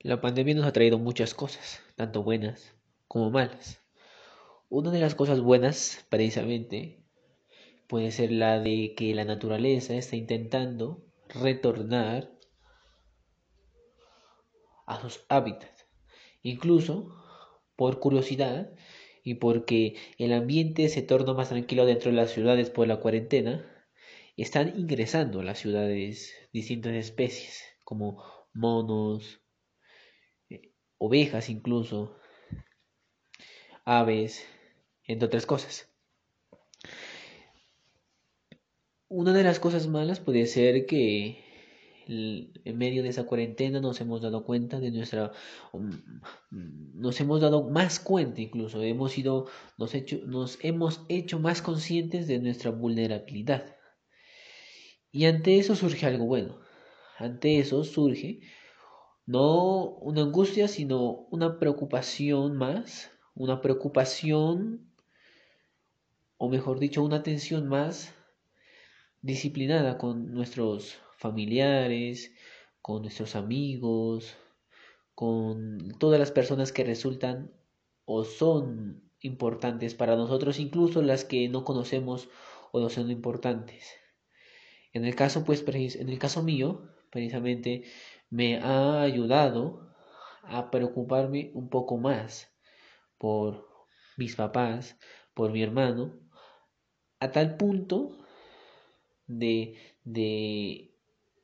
La pandemia nos ha traído muchas cosas, tanto buenas como malas. Una de las cosas buenas, precisamente, puede ser la de que la naturaleza está intentando retornar a sus hábitats. Incluso, por curiosidad y porque el ambiente se torna más tranquilo dentro de las ciudades por la cuarentena, están ingresando a las ciudades distintas especies, como monos, ovejas incluso, aves, entre otras cosas. Una de las cosas malas puede ser que en medio de esa cuarentena nos hemos dado cuenta de nuestra um, nos hemos dado más cuenta incluso hemos sido nos, hecho, nos hemos hecho más conscientes de nuestra vulnerabilidad y ante eso surge algo bueno ante eso surge no una angustia sino una preocupación más una preocupación o mejor dicho una atención más disciplinada con nuestros familiares, con nuestros amigos, con todas las personas que resultan o son importantes para nosotros, incluso las que no conocemos o no son importantes. En el caso, pues, en el caso mío, precisamente, me ha ayudado a preocuparme un poco más por mis papás, por mi hermano, a tal punto de, de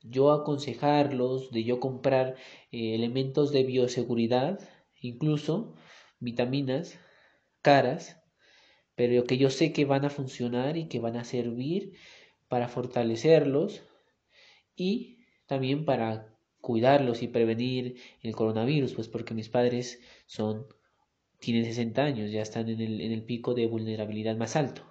yo aconsejarlos, de yo comprar eh, elementos de bioseguridad, incluso vitaminas caras, pero que yo sé que van a funcionar y que van a servir para fortalecerlos y también para cuidarlos y prevenir el coronavirus, pues porque mis padres son tienen 60 años, ya están en el, en el pico de vulnerabilidad más alto.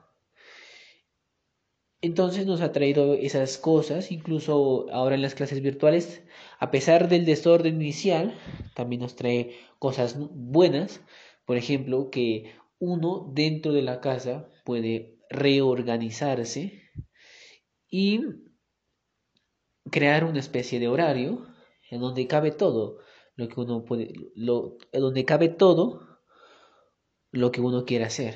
Entonces nos ha traído esas cosas, incluso ahora en las clases virtuales, a pesar del desorden inicial, también nos trae cosas buenas, por ejemplo, que uno dentro de la casa puede reorganizarse y crear una especie de horario en donde cabe todo lo que uno puede, lo, en donde cabe todo lo que uno quiera hacer.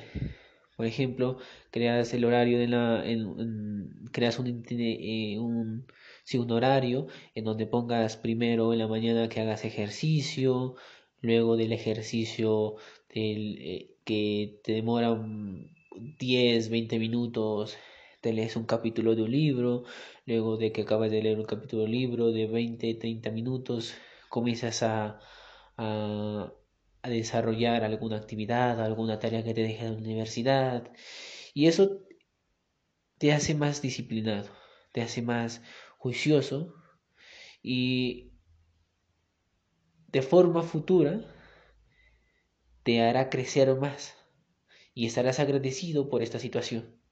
Por ejemplo, creas el horario de la, creas un, eh, un horario en donde pongas primero en la mañana que hagas ejercicio, luego del ejercicio eh, que te demora 10, 20 minutos, te lees un capítulo de un libro, luego de que acabas de leer un capítulo de un libro de 20, 30 minutos, comienzas a, a desarrollar alguna actividad, alguna tarea que te deje de la universidad. Y eso te hace más disciplinado, te hace más juicioso y de forma futura te hará crecer más y estarás agradecido por esta situación.